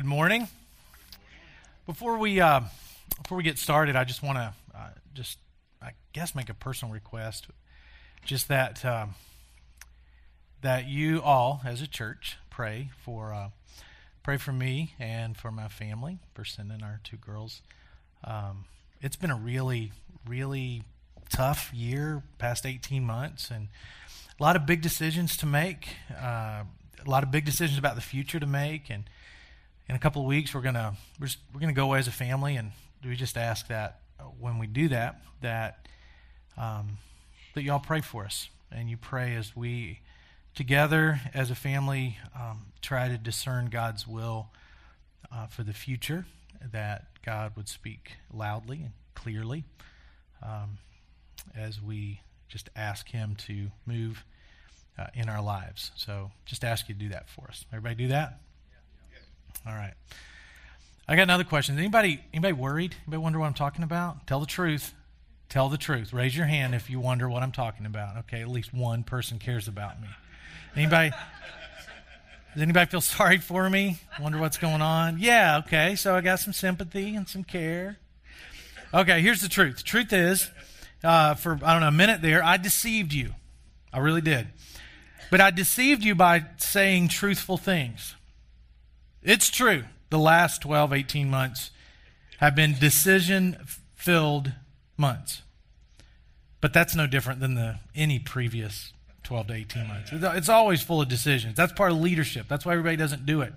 Good morning. Before we uh, before we get started, I just want to uh, just I guess make a personal request, just that um, that you all as a church pray for uh, pray for me and for my family for sending our two girls. Um, it's been a really really tough year, past eighteen months, and a lot of big decisions to make. Uh, a lot of big decisions about the future to make, and in a couple of weeks we're gonna we're, just, we're gonna go away as a family, and we just ask that when we do that that um, that y'all pray for us, and you pray as we together as a family um, try to discern God's will uh, for the future, that God would speak loudly and clearly um, as we just ask Him to move uh, in our lives. So just ask you to do that for us. Everybody do that? All right. I got another question. Anybody anybody worried? Anybody wonder what I'm talking about? Tell the truth. Tell the truth. Raise your hand if you wonder what I'm talking about. Okay, at least one person cares about me. Anybody Does anybody feel sorry for me? Wonder what's going on? Yeah, okay. So I got some sympathy and some care. Okay, here's the truth. The truth is, uh, for I don't know a minute there, I deceived you. I really did. But I deceived you by saying truthful things. It's true. The last 12, 18 months have been decision filled months. But that's no different than the any previous 12 to 18 months. It's always full of decisions. That's part of leadership. That's why everybody doesn't do it.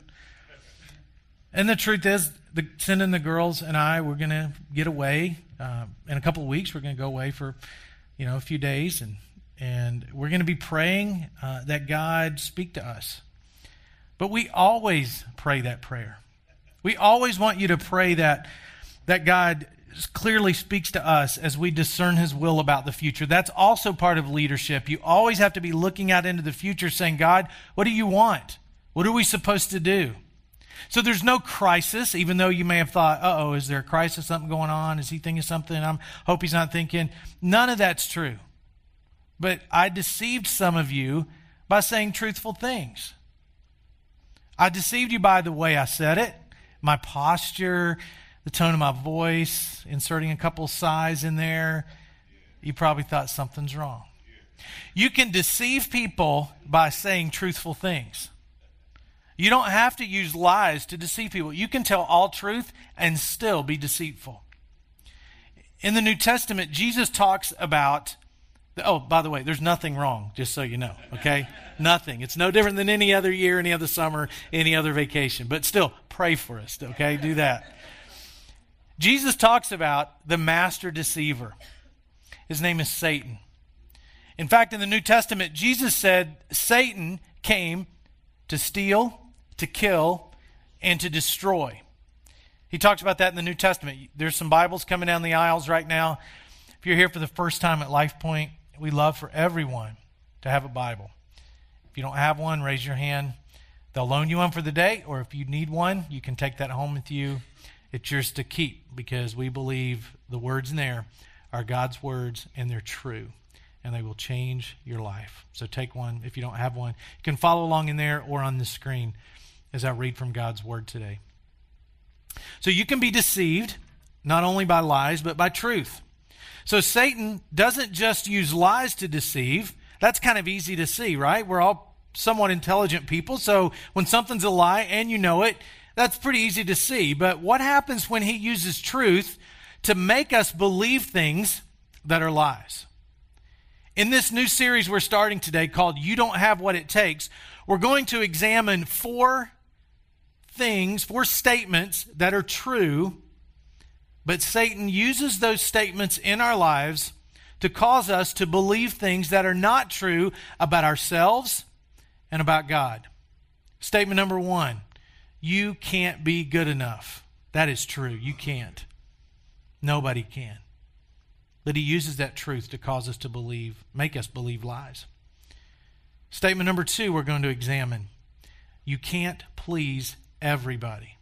And the truth is, the, sending the girls and I, we're going to get away. Uh, in a couple of weeks, we're going to go away for, you know, a few days and and we're going to be praying uh, that God speak to us. But we always pray that prayer. We always want you to pray that, that God clearly speaks to us as we discern his will about the future. That's also part of leadership. You always have to be looking out into the future saying, God, what do you want? What are we supposed to do? So there's no crisis, even though you may have thought, oh, is there a crisis, something going on? Is he thinking something? I hope he's not thinking. None of that's true. But I deceived some of you by saying truthful things. I deceived you by the way I said it, my posture, the tone of my voice, inserting a couple sighs in there. You probably thought something's wrong. You can deceive people by saying truthful things. You don't have to use lies to deceive people. You can tell all truth and still be deceitful. In the New Testament, Jesus talks about Oh, by the way, there's nothing wrong, just so you know, okay? nothing. It's no different than any other year, any other summer, any other vacation. But still, pray for us, okay? Do that. Jesus talks about the master deceiver. His name is Satan. In fact, in the New Testament, Jesus said Satan came to steal, to kill, and to destroy. He talks about that in the New Testament. There's some Bibles coming down the aisles right now. If you're here for the first time at Life Point, we love for everyone to have a Bible. If you don't have one, raise your hand. They'll loan you one for the day, or if you need one, you can take that home with you. It's yours to keep because we believe the words in there are God's words and they're true and they will change your life. So take one if you don't have one. You can follow along in there or on the screen as I read from God's word today. So you can be deceived not only by lies, but by truth. So Satan doesn't just use lies to deceive. That's kind of easy to see, right? We're all somewhat intelligent people. So when something's a lie and you know it, that's pretty easy to see. But what happens when he uses truth to make us believe things that are lies? In this new series we're starting today called You Don't Have What It Takes, we're going to examine four things, four statements that are true but Satan uses those statements in our lives to cause us to believe things that are not true about ourselves and about God. Statement number one you can't be good enough. That is true. You can't. Nobody can. But he uses that truth to cause us to believe, make us believe lies. Statement number two, we're going to examine. You can't please everybody.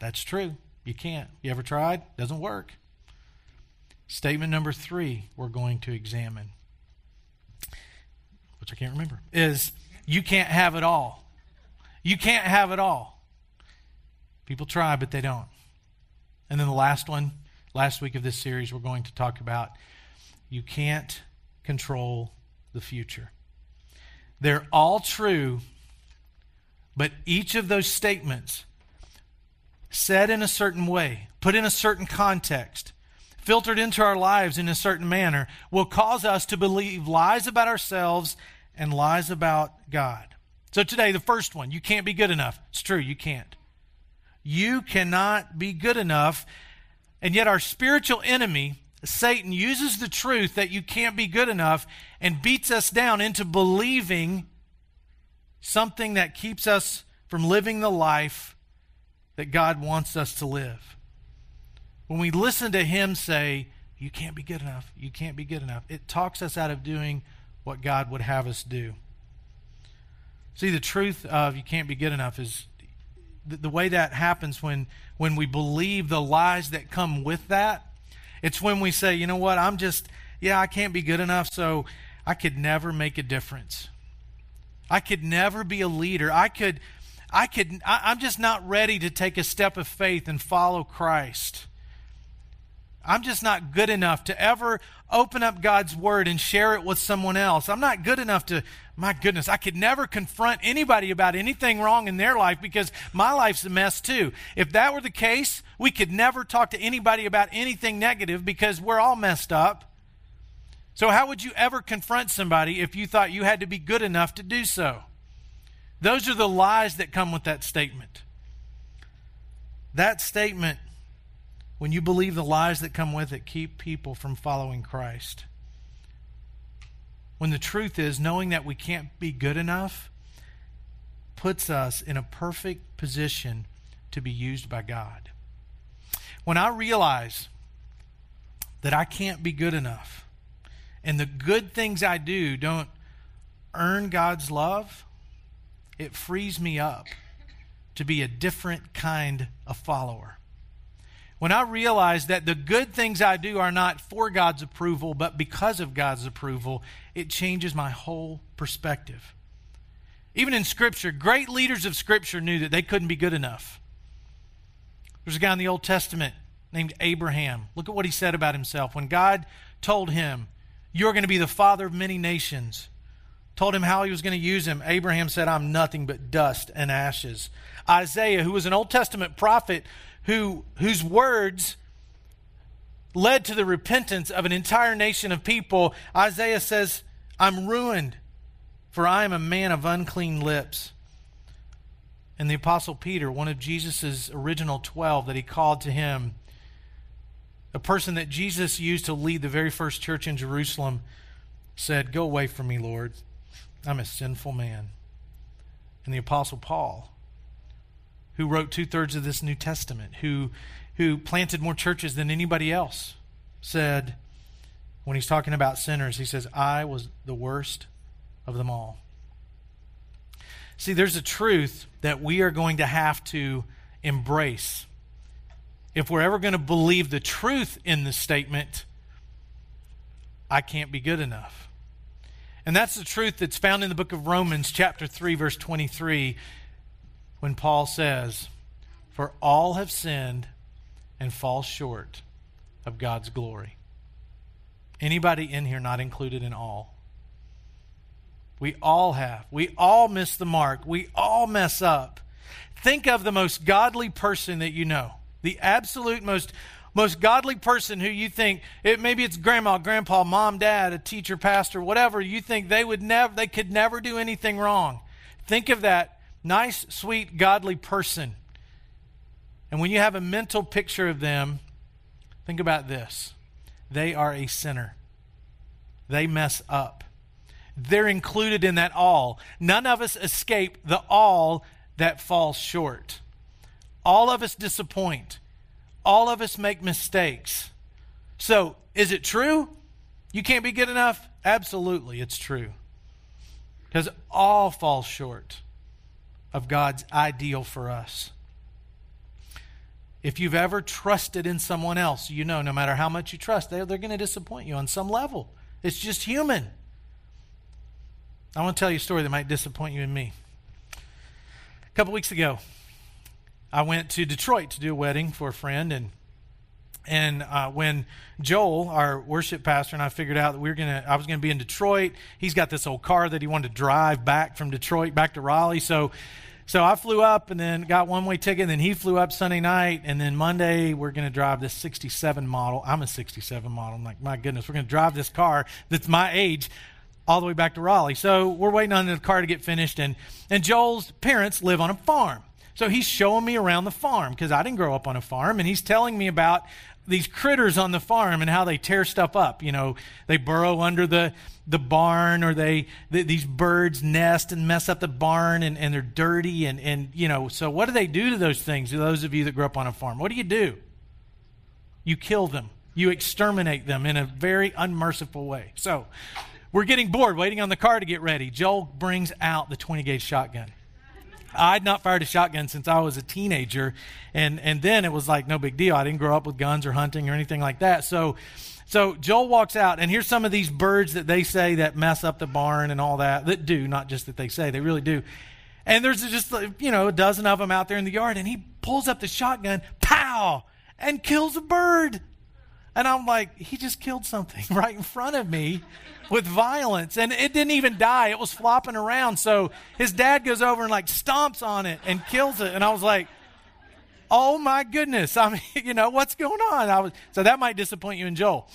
That's true. You can't. You ever tried? Doesn't work. Statement number three, we're going to examine, which I can't remember, is you can't have it all. You can't have it all. People try, but they don't. And then the last one, last week of this series, we're going to talk about you can't control the future. They're all true, but each of those statements, said in a certain way, put in a certain context, filtered into our lives in a certain manner, will cause us to believe lies about ourselves and lies about God. So today, the first one, you can't be good enough. It's true, you can't. You cannot be good enough. And yet, our spiritual enemy, Satan, uses the truth that you can't be good enough and beats us down into believing something that keeps us from living the life that God wants us to live. When we listen to him say, You can't be good enough, you can't be good enough, it talks us out of doing what God would have us do. See, the truth of you can't be good enough is the, the way that happens when, when we believe the lies that come with that. It's when we say, you know what, I'm just, yeah, I can't be good enough, so I could never make a difference. I could never be a leader. I could, I could, I, I'm just not ready to take a step of faith and follow Christ. I'm just not good enough to ever open up God's word and share it with someone else. I'm not good enough to, my goodness, I could never confront anybody about anything wrong in their life because my life's a mess too. If that were the case, we could never talk to anybody about anything negative because we're all messed up. So, how would you ever confront somebody if you thought you had to be good enough to do so? Those are the lies that come with that statement. That statement when you believe the lies that come with it, keep people from following Christ. When the truth is, knowing that we can't be good enough puts us in a perfect position to be used by God. When I realize that I can't be good enough and the good things I do don't earn God's love, it frees me up to be a different kind of follower when I realize that the good things I do are not for God's approval, but because of God's approval, it changes my whole perspective. Even in Scripture, great leaders of Scripture knew that they couldn't be good enough. There's a guy in the Old Testament named Abraham. Look at what he said about himself. When God told him, You're going to be the father of many nations, told him how he was going to use him, Abraham said, I'm nothing but dust and ashes. Isaiah, who was an Old Testament prophet, who, whose words led to the repentance of an entire nation of people, Isaiah says, I'm ruined, for I am a man of unclean lips. And the Apostle Peter, one of Jesus' original 12 that he called to him, a person that Jesus used to lead the very first church in Jerusalem, said, Go away from me, Lord. I'm a sinful man. And the Apostle Paul, who wrote two thirds of this New Testament, who, who planted more churches than anybody else, said, when he's talking about sinners, he says, I was the worst of them all. See, there's a truth that we are going to have to embrace. If we're ever going to believe the truth in the statement, I can't be good enough. And that's the truth that's found in the book of Romans, chapter 3, verse 23 when Paul says, For all have sinned and fall short of God's glory. Anybody in here not included in all? We all have. We all miss the mark. We all mess up. Think of the most godly person that you know. The absolute most most godly person who you think it maybe it's grandma, grandpa, mom, dad, a teacher, pastor, whatever, you think they would never they could never do anything wrong. Think of that nice, sweet, godly person. And when you have a mental picture of them, think about this they are a sinner, they mess up. They're included in that all. None of us escape the all that falls short. All of us disappoint. All of us make mistakes. So, is it true? You can't be good enough? Absolutely, it's true. Because all fall short of God's ideal for us. If you've ever trusted in someone else, you know no matter how much you trust, they're, they're going to disappoint you on some level. It's just human. I want to tell you a story that might disappoint you and me. A couple weeks ago, I went to Detroit to do a wedding for a friend, and and uh, when Joel, our worship pastor, and I figured out that we were gonna, I was gonna be in Detroit. He's got this old car that he wanted to drive back from Detroit back to Raleigh. So, so I flew up and then got one way ticket. And then he flew up Sunday night, and then Monday we're gonna drive this '67 model. I'm a '67 model. I'm like, my goodness, we're gonna drive this car that's my age all the way back to Raleigh. So we're waiting on the car to get finished, and and Joel's parents live on a farm. So he's showing me around the farm because I didn't grow up on a farm, and he's telling me about these critters on the farm and how they tear stuff up. You know, they burrow under the the barn or they these birds nest and mess up the barn and, and they're dirty and, and you know. So what do they do to those things those of you that grew up on a farm? What do you do? You kill them. You exterminate them in a very unmerciful way. So we're getting bored waiting on the car to get ready. Joel brings out the 20 gauge shotgun I'd not fired a shotgun since I was a teenager, and and then it was like no big deal. I didn't grow up with guns or hunting or anything like that. So, so Joel walks out, and here's some of these birds that they say that mess up the barn and all that. That do, not just that they say, they really do. And there's just you know a dozen of them out there in the yard, and he pulls up the shotgun, pow, and kills a bird. And I'm like, he just killed something right in front of me with violence. And it didn't even die, it was flopping around. So his dad goes over and like stomps on it and kills it. And I was like, oh my goodness. I mean, you know, what's going on? I was, so that might disappoint you and Joel.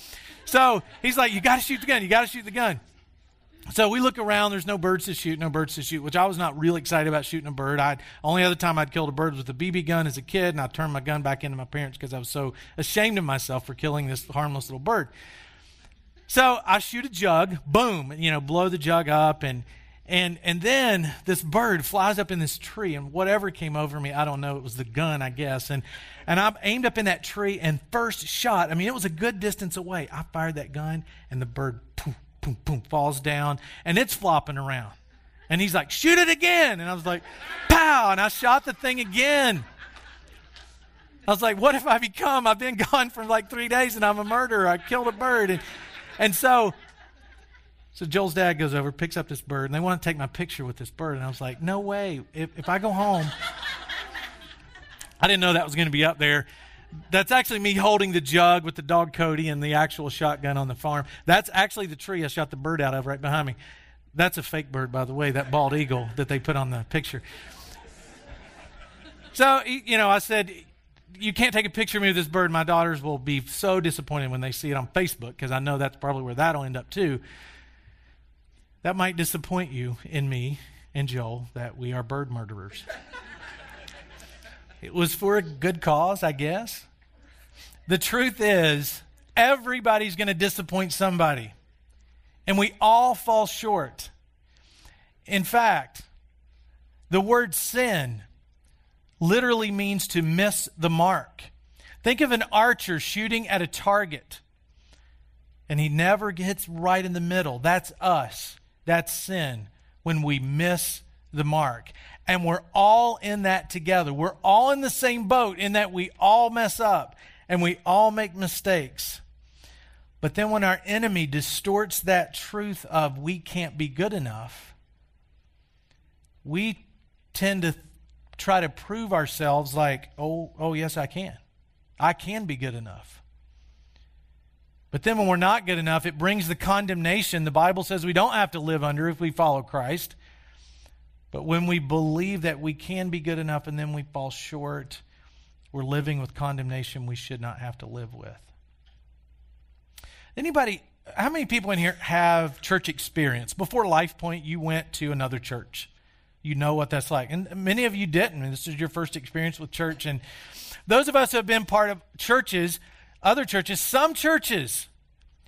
So he's like, you got to shoot the gun. You got to shoot the gun. So we look around, there's no birds to shoot, no birds to shoot, which I was not really excited about shooting a bird. I only other time I'd killed a bird was with a BB gun as a kid, and I turned my gun back into my parents because I was so ashamed of myself for killing this harmless little bird. So I shoot a jug, boom, you know, blow the jug up, and and and then this bird flies up in this tree, and whatever came over me, I don't know, it was the gun, I guess, and and I aimed up in that tree, and first shot, I mean, it was a good distance away. I fired that gun, and the bird, poof, poof, poof falls down, and it's flopping around. And he's like, shoot it again. And I was like, pow, and I shot the thing again. I was like, what have I become? I've been gone for like three days and I'm a murderer. I killed a bird. And, and so, so Joel's dad goes over, picks up this bird, and they want to take my picture with this bird. And I was like, no way. If, if I go home, I didn't know that was going to be up there that's actually me holding the jug with the dog Cody and the actual shotgun on the farm. That's actually the tree I shot the bird out of right behind me. That's a fake bird, by the way, that bald eagle that they put on the picture. So, you know, I said, you can't take a picture of me with this bird. My daughters will be so disappointed when they see it on Facebook because I know that's probably where that'll end up too. That might disappoint you in me and Joel that we are bird murderers. It was for a good cause, I guess. The truth is, everybody's going to disappoint somebody, and we all fall short. In fact, the word sin literally means to miss the mark. Think of an archer shooting at a target, and he never gets right in the middle. That's us. That's sin when we miss the mark. And we're all in that together. We're all in the same boat in that we all mess up and we all make mistakes. But then when our enemy distorts that truth of we can't be good enough, we tend to try to prove ourselves like, oh, oh yes, I can. I can be good enough. But then when we're not good enough, it brings the condemnation the Bible says we don't have to live under if we follow Christ. But when we believe that we can be good enough and then we fall short, we're living with condemnation we should not have to live with. Anybody, how many people in here have church experience? Before Life Point, you went to another church. You know what that's like. And many of you didn't. This is your first experience with church. And those of us who have been part of churches, other churches, some churches,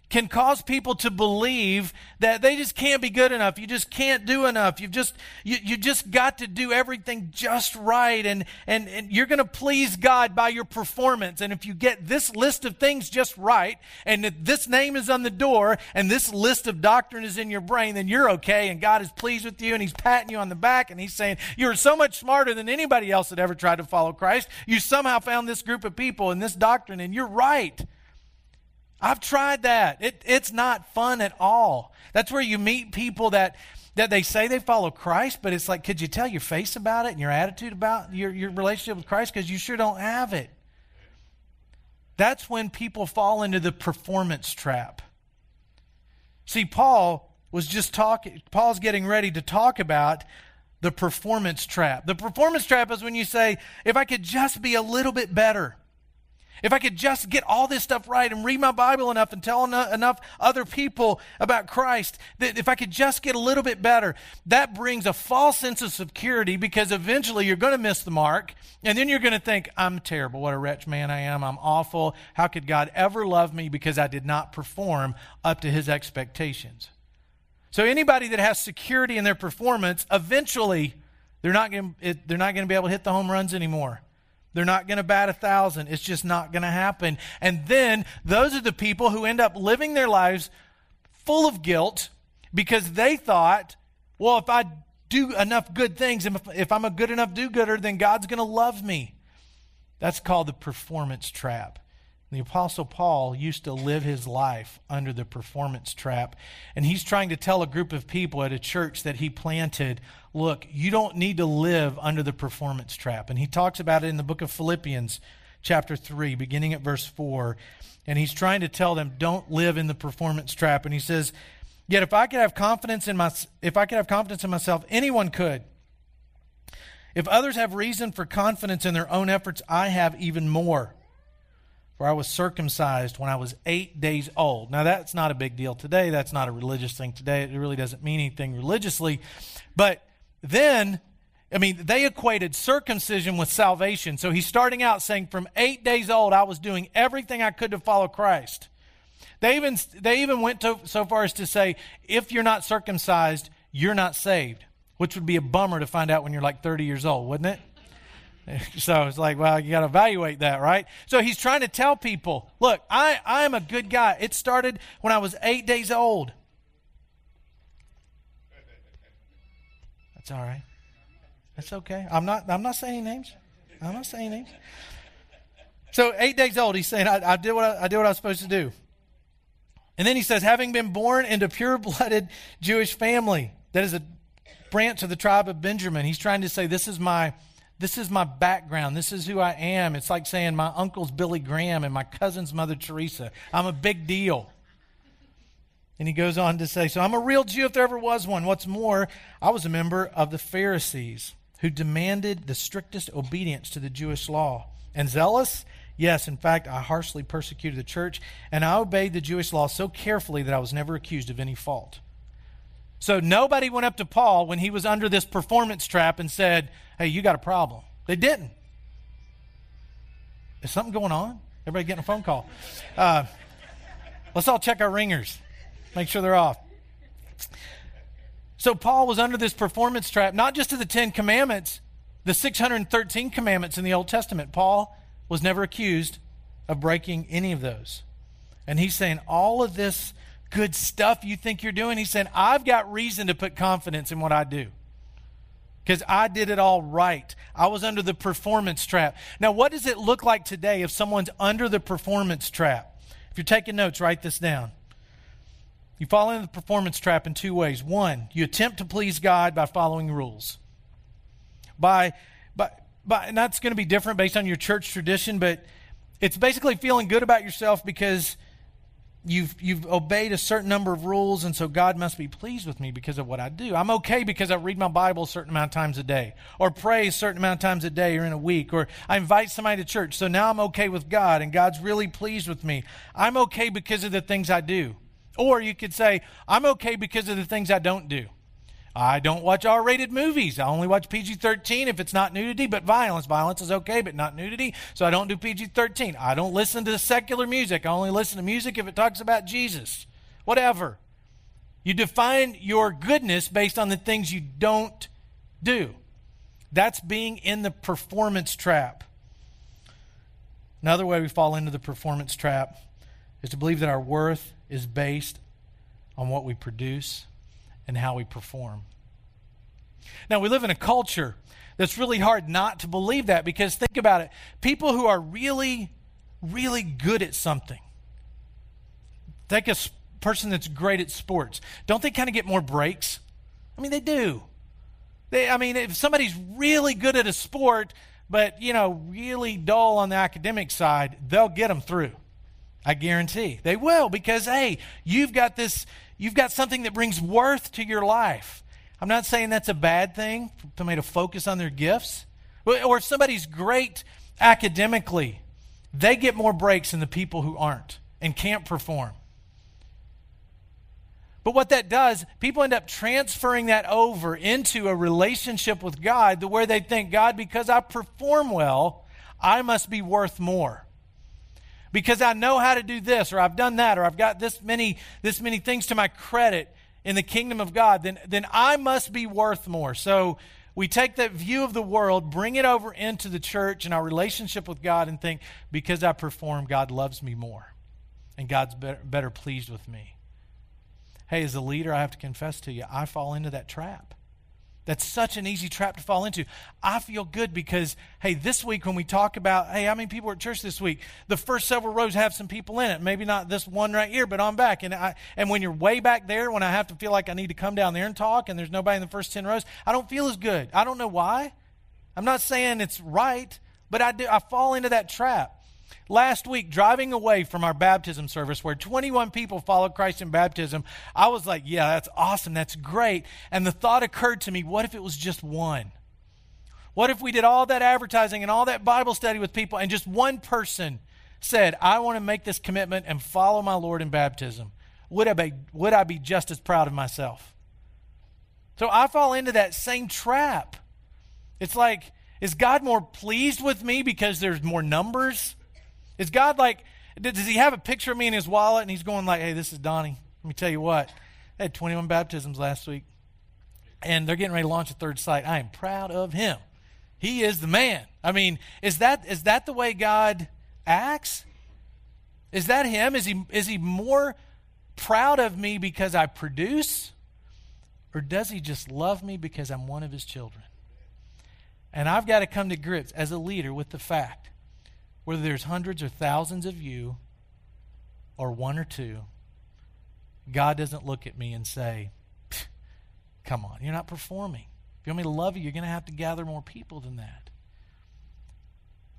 can cause people to believe that they just can't be good enough. You just can't do enough. You've just you, you just got to do everything just right and and, and you're going to please God by your performance. And if you get this list of things just right and this name is on the door and this list of doctrine is in your brain, then you're okay and God is pleased with you and he's patting you on the back and he's saying, "You're so much smarter than anybody else that ever tried to follow Christ. You somehow found this group of people and this doctrine and you're right." I've tried that. It, it's not fun at all. That's where you meet people that that they say they follow Christ, but it's like, could you tell your face about it and your attitude about your, your relationship with Christ? Because you sure don't have it. That's when people fall into the performance trap. See, Paul was just talking, Paul's getting ready to talk about the performance trap. The performance trap is when you say, if I could just be a little bit better, if I could just get all this stuff right and read my Bible enough and tell enough other people about Christ, that if I could just get a little bit better, that brings a false sense of security because eventually you're going to miss the mark. And then you're going to think, I'm terrible. What a wretch man I am. I'm awful. How could God ever love me because I did not perform up to his expectations? So anybody that has security in their performance, eventually they're not going to, they're not going to be able to hit the home runs anymore. They're not going to bat a thousand. It's just not going to happen. And then those are the people who end up living their lives full of guilt because they thought, well, if I do enough good things, if I'm a good enough do gooder, then God's going to love me. That's called the performance trap. The Apostle Paul used to live his life under the performance trap. And he's trying to tell a group of people at a church that he planted look, you don't need to live under the performance trap. And he talks about it in the book of Philippians, chapter 3, beginning at verse 4. And he's trying to tell them, don't live in the performance trap. And he says, Yet if I could have confidence in my if I could have confidence in myself, anyone could. If others have reason for confidence in their own efforts, I have even more. For I was circumcised when I was eight days old. Now, that's not a big deal today. That's not a religious thing today. It really doesn't mean anything religiously. But then, I mean, they equated circumcision with salvation. So he's starting out saying, From eight days old, I was doing everything I could to follow Christ. They even, they even went to, so far as to say, If you're not circumcised, you're not saved, which would be a bummer to find out when you're like 30 years old, wouldn't it? So it's like, well, you got to evaluate that, right? So he's trying to tell people, look, I, I'm a good guy. It started when I was eight days old. That's all right. That's okay. I'm not, I'm not saying names. I'm not saying names. So eight days old, he's saying, I, I did what I, I did what I was supposed to do. And then he says, having been born into pure blooded Jewish family, that is a branch of the tribe of Benjamin. He's trying to say, this is my this is my background. This is who I am. It's like saying my uncle's Billy Graham and my cousin's Mother Teresa. I'm a big deal. And he goes on to say, So I'm a real Jew if there ever was one. What's more, I was a member of the Pharisees who demanded the strictest obedience to the Jewish law. And zealous? Yes, in fact, I harshly persecuted the church, and I obeyed the Jewish law so carefully that I was never accused of any fault. So nobody went up to Paul when he was under this performance trap and said, Hey, you got a problem. They didn't. Is something going on? Everybody getting a phone call. Uh, let's all check our ringers, make sure they're off. So Paul was under this performance trap, not just to the Ten Commandments, the 613 commandments in the Old Testament. Paul was never accused of breaking any of those. And he's saying all of this good stuff you think you're doing. He's saying, I've got reason to put confidence in what I do because I did it all right. I was under the performance trap. Now, what does it look like today if someone's under the performance trap? If you're taking notes, write this down. You fall into the performance trap in two ways. One, you attempt to please God by following rules. By, by, by, and that's going to be different based on your church tradition, but it's basically feeling good about yourself because you've you've obeyed a certain number of rules and so God must be pleased with me because of what I do. I'm okay because I read my Bible a certain amount of times a day or pray a certain amount of times a day or in a week or I invite somebody to church. So now I'm okay with God and God's really pleased with me. I'm okay because of the things I do. Or you could say I'm okay because of the things I don't do. I don't watch R rated movies. I only watch PG 13 if it's not nudity, but violence. Violence is okay, but not nudity. So I don't do PG 13. I don't listen to secular music. I only listen to music if it talks about Jesus. Whatever. You define your goodness based on the things you don't do. That's being in the performance trap. Another way we fall into the performance trap is to believe that our worth is based on what we produce and how we perform. Now, we live in a culture that's really hard not to believe that because think about it. People who are really, really good at something, take a person that's great at sports, don't they kind of get more breaks? I mean, they do. They, I mean, if somebody's really good at a sport, but, you know, really dull on the academic side, they'll get them through. I guarantee. They will because, hey, you've got this, you've got something that brings worth to your life. I'm not saying that's a bad thing for somebody to focus on their gifts. Or if somebody's great academically, they get more breaks than the people who aren't and can't perform. But what that does, people end up transferring that over into a relationship with God to where they think, God, because I perform well, I must be worth more. Because I know how to do this, or I've done that, or I've got this many, this many things to my credit in the kingdom of God, then, then I must be worth more. So we take that view of the world, bring it over into the church and our relationship with God, and think, because I perform, God loves me more. And God's better, better pleased with me. Hey, as a leader, I have to confess to you, I fall into that trap. That's such an easy trap to fall into. I feel good because, hey, this week when we talk about, hey, how many people are at church this week? The first several rows have some people in it. Maybe not this one right here, but on back. And I, and when you're way back there, when I have to feel like I need to come down there and talk, and there's nobody in the first ten rows, I don't feel as good. I don't know why. I'm not saying it's right, but I do. I fall into that trap. Last week, driving away from our baptism service where 21 people followed Christ in baptism, I was like, yeah, that's awesome. That's great. And the thought occurred to me what if it was just one? What if we did all that advertising and all that Bible study with people and just one person said, I want to make this commitment and follow my Lord in baptism? Would I be, would I be just as proud of myself? So I fall into that same trap. It's like, is God more pleased with me because there's more numbers? Is God like, does he have a picture of me in his wallet and he's going like, hey, this is Donnie. Let me tell you what. I had 21 baptisms last week. And they're getting ready to launch a third site. I am proud of him. He is the man. I mean, is that is that the way God acts? Is that him? Is he is he more proud of me because I produce? Or does he just love me because I'm one of his children? And I've got to come to grips as a leader with the fact whether there's hundreds or thousands of you or one or two, God doesn't look at me and say, Come on, you're not performing. If you want me to love you, you're going to have to gather more people than that.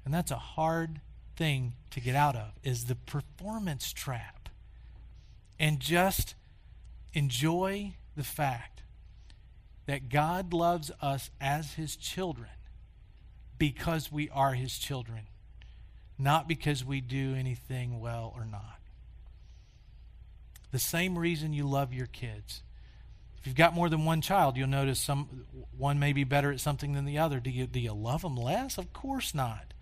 And that's a hard thing to get out of is the performance trap. And just enjoy the fact that God loves us as his children because we are his children not because we do anything well or not. The same reason you love your kids. If you've got more than one child, you'll notice some one may be better at something than the other. Do you do you love them less? Of course not.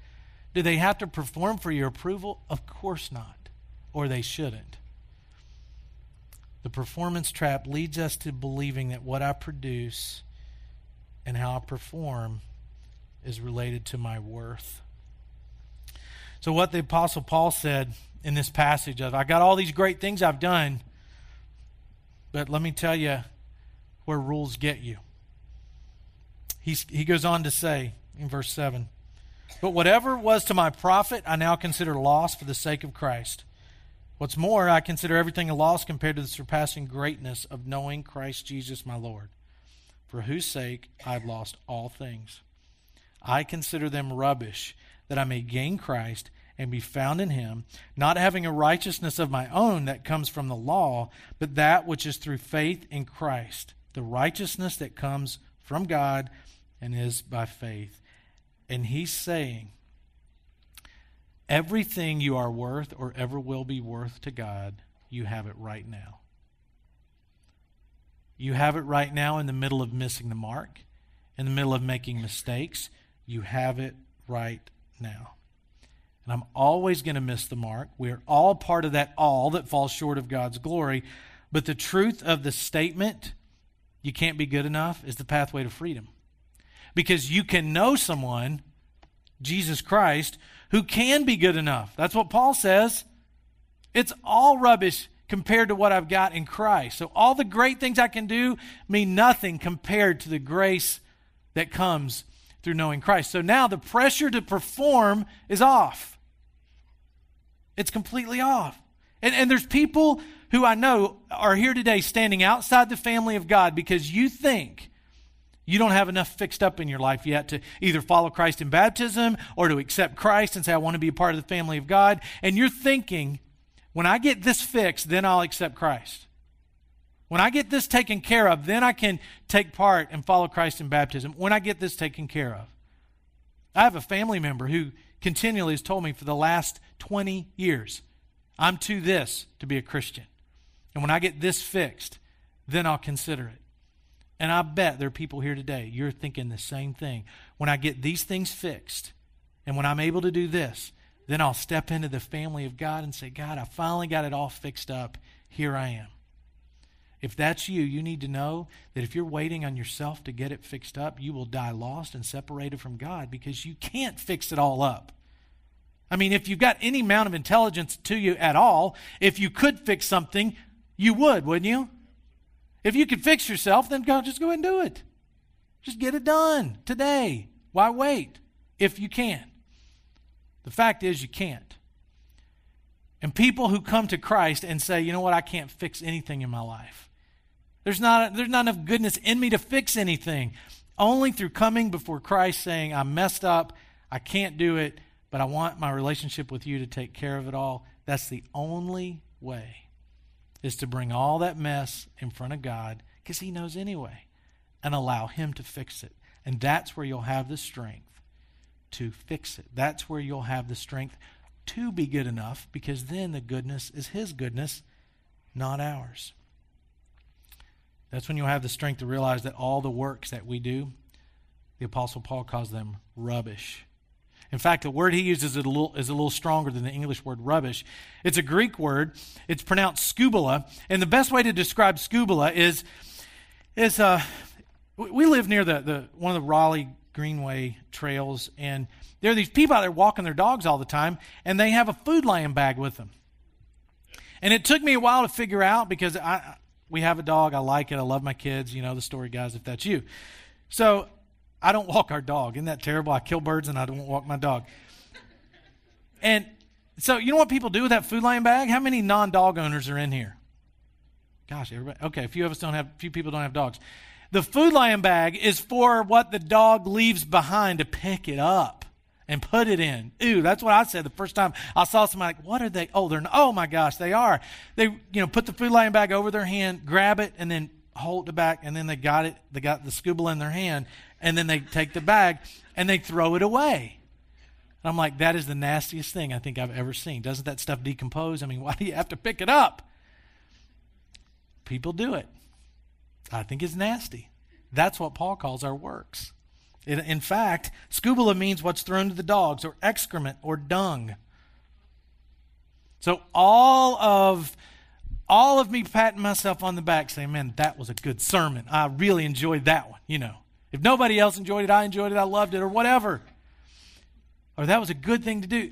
Do they have to perform for your approval? Of course not. Or they shouldn't. The performance trap leads us to believing that what I produce and how I perform is related to my worth. So, what the Apostle Paul said in this passage of, I got all these great things I've done, but let me tell you where rules get you. He's, he goes on to say in verse 7 But whatever was to my profit, I now consider loss for the sake of Christ. What's more, I consider everything a loss compared to the surpassing greatness of knowing Christ Jesus my Lord, for whose sake I've lost all things. I consider them rubbish that I may gain Christ and be found in him, not having a righteousness of my own that comes from the law, but that which is through faith in Christ, the righteousness that comes from God and is by faith. And he's saying, everything you are worth or ever will be worth to God, you have it right now. You have it right now in the middle of missing the mark, in the middle of making mistakes. You have it right now. And I'm always going to miss the mark. We're all part of that all that falls short of God's glory. But the truth of the statement, you can't be good enough, is the pathway to freedom. Because you can know someone, Jesus Christ, who can be good enough. That's what Paul says. It's all rubbish compared to what I've got in Christ. So all the great things I can do mean nothing compared to the grace that comes through knowing Christ. So now the pressure to perform is off. It's completely off. And, and there's people who I know are here today standing outside the family of God because you think you don't have enough fixed up in your life yet to either follow Christ in baptism or to accept Christ and say, I want to be a part of the family of God. And you're thinking, when I get this fixed, then I'll accept Christ. When I get this taken care of, then I can take part and follow Christ in baptism. When I get this taken care of. I have a family member who continually has told me for the last 20 years, I'm to this to be a Christian. And when I get this fixed, then I'll consider it. And I bet there are people here today, you're thinking the same thing. When I get these things fixed, and when I'm able to do this, then I'll step into the family of God and say, God, I finally got it all fixed up. Here I am. If that's you, you need to know that if you're waiting on yourself to get it fixed up, you will die lost and separated from God because you can't fix it all up. I mean, if you've got any amount of intelligence to you at all, if you could fix something, you would, wouldn't you? If you could fix yourself, then God, just go ahead and do it. Just get it done today. Why wait if you can? The fact is, you can't. And people who come to Christ and say, you know what, I can't fix anything in my life. There's not, there's not enough goodness in me to fix anything. Only through coming before Christ saying, I'm messed up, I can't do it, but I want my relationship with you to take care of it all. That's the only way, is to bring all that mess in front of God, because He knows anyway, and allow Him to fix it. And that's where you'll have the strength to fix it. That's where you'll have the strength to be good enough, because then the goodness is His goodness, not ours. That's when you'll have the strength to realize that all the works that we do, the Apostle Paul calls them rubbish. In fact, the word he uses is a little, is a little stronger than the English word rubbish. It's a Greek word. It's pronounced scubala. And the best way to describe scubala is, is uh, we live near the, the, one of the Raleigh Greenway trails, and there are these people out there walking their dogs all the time, and they have a Food Lion bag with them. And it took me a while to figure out because I, we have a dog. I like it. I love my kids. You know the story, guys, if that's you. So I don't walk our dog. Isn't that terrible? I kill birds and I don't walk my dog. And so you know what people do with that Food Lion bag? How many non dog owners are in here? Gosh, everybody. Okay, a few of us don't have, a few people don't have dogs. The Food Lion bag is for what the dog leaves behind to pick it up and put it in. Ooh, that's what I said the first time I saw somebody like, what are they? Oh, they're, oh my gosh, they are. They, you know, put the Food Lion bag over their hand, grab it, and then hold it back, and then they got it, they got the scuba in their hand, and then they take the bag and they throw it away. And I'm like, that is the nastiest thing I think I've ever seen. Doesn't that stuff decompose? I mean, why do you have to pick it up? People do it. I think it's nasty. That's what Paul calls our works. In, in fact, scubala means what's thrown to the dogs, or excrement, or dung. So all of all of me patting myself on the back saying, man, that was a good sermon. I really enjoyed that one, you know. If nobody else enjoyed it, I enjoyed it, I loved it, or whatever. Or that was a good thing to do.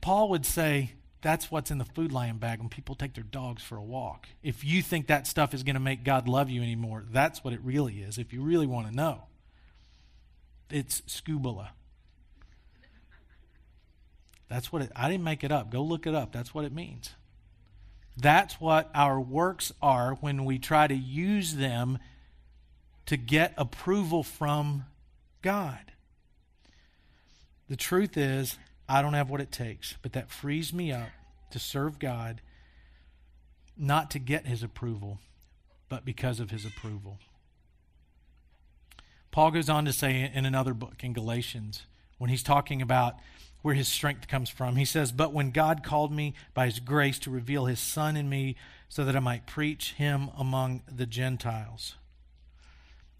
Paul would say, that's what's in the Food Lion bag when people take their dogs for a walk. If you think that stuff is going to make God love you anymore, that's what it really is, if you really want to know. It's scubala. That's what it, I didn't make it up. Go look it up. That's what it means. That's what our works are when we try to use them to get approval from God. The truth is, I don't have what it takes, but that frees me up to serve God, not to get his approval, but because of his approval. Paul goes on to say in another book in Galatians, when he's talking about where his strength comes from, he says, But when God called me by his grace to reveal his Son in me so that I might preach him among the Gentiles.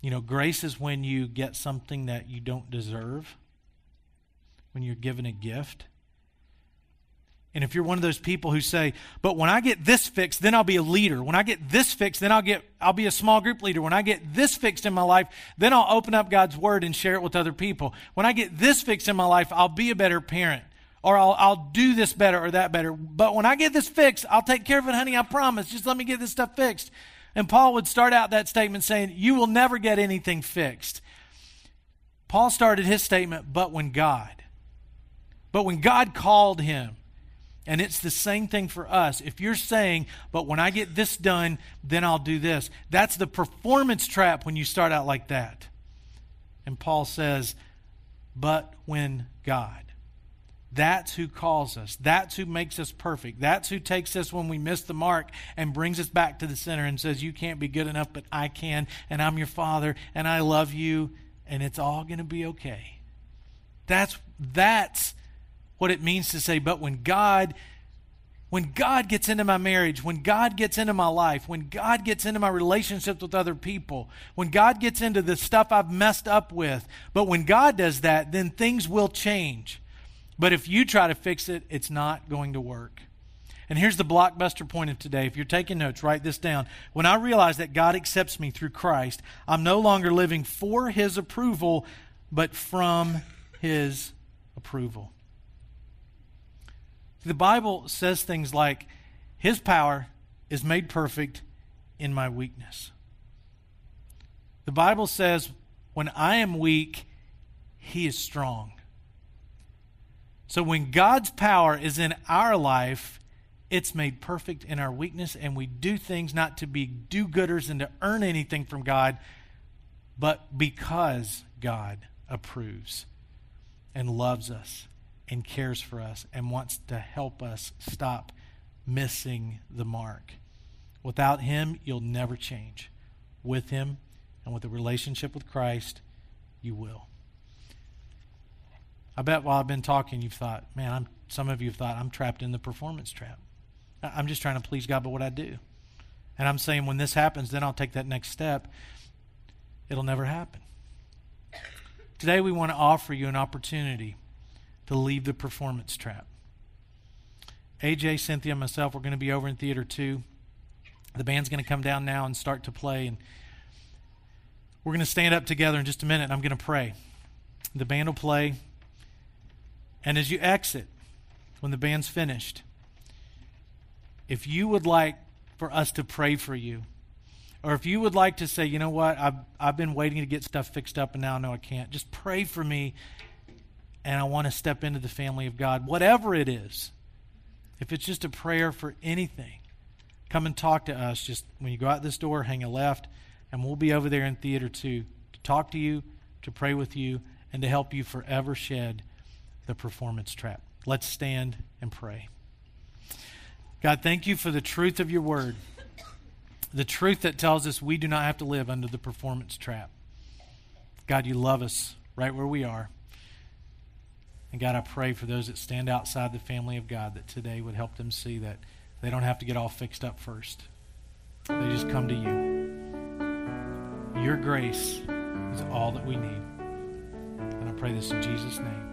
You know, grace is when you get something that you don't deserve, when you're given a gift. And if you're one of those people who say, "But when I get this fixed, then I'll be a leader. When I get this fixed, then I'll get I'll be a small group leader. When I get this fixed in my life, then I'll open up God's word and share it with other people. When I get this fixed in my life, I'll be a better parent." Or I'll, I'll do this better or that better. But when I get this fixed, I'll take care of it, honey. I promise. Just let me get this stuff fixed. And Paul would start out that statement saying, You will never get anything fixed. Paul started his statement, but when God. But when God called him, And it's the same thing for us. If you're saying, but when I get this done, then I'll do this, that's the performance trap when you start out like that. And Paul says, but when God. That's who calls us. That's who makes us perfect. That's who takes us when we miss the mark and brings us back to the center and says, You can't be good enough, but I can, and I'm your father, and I love you, and it's all going to be okay. That's, that's what it means to say, but when God when God gets into my marriage, when God gets into my life, when God gets into my relationships with other people, when God gets into the stuff I've messed up with, but when God does that, then things will change. But if you try to fix it, it's not going to work. And here's the blockbuster point of today. If you're taking notes, write this down. When I realize that God accepts me through Christ, I'm no longer living for his approval, but from his approval. The Bible says things like, His power is made perfect in my weakness. The Bible says, when I am weak, He is strong. So when God's power is in our life, it's made perfect in our weakness, and we do things not to be do gooders and to earn anything from God, but because God approves and loves us and cares for us and wants to help us stop missing the mark. Without Him, you'll never change. With Him and with a relationship with Christ, you will. I bet while I've been talking, you've thought, man, I'm, some of you have thought, I'm trapped in the performance trap. I'm just trying to please God by what I do. And I'm saying when this happens, then I'll take that next step. It'll never happen. Today, we want to offer you an opportunity to leave the performance trap. AJ, Cynthia, and myself, we're going to be over in Theater 2. The band's going to come down now and start to play. And we're going to stand up together in just a minute, and I'm going to pray. The band will play. And as you exit, when the band's finished, if you would like for us to pray for you, or if you would like to say, you know what, I've, I've been waiting to get stuff fixed up and now I know I can't, just pray for me and I want to step into the family of God, whatever it is. If it's just a prayer for anything, come and talk to us. Just when you go out this door, hang a left, and we'll be over there in theater two to talk to you, to pray with you, and to help you forever shed the performance trap. Let's stand and pray. God, thank you for the truth of your word, the truth that tells us we do not have to live under the performance trap. God, you love us right where we are. And God, I pray for those that stand outside the family of God that today would help them see that they don't have to get all fixed up first. They just come to you. Your grace is all that we need. And I pray this in Jesus' name.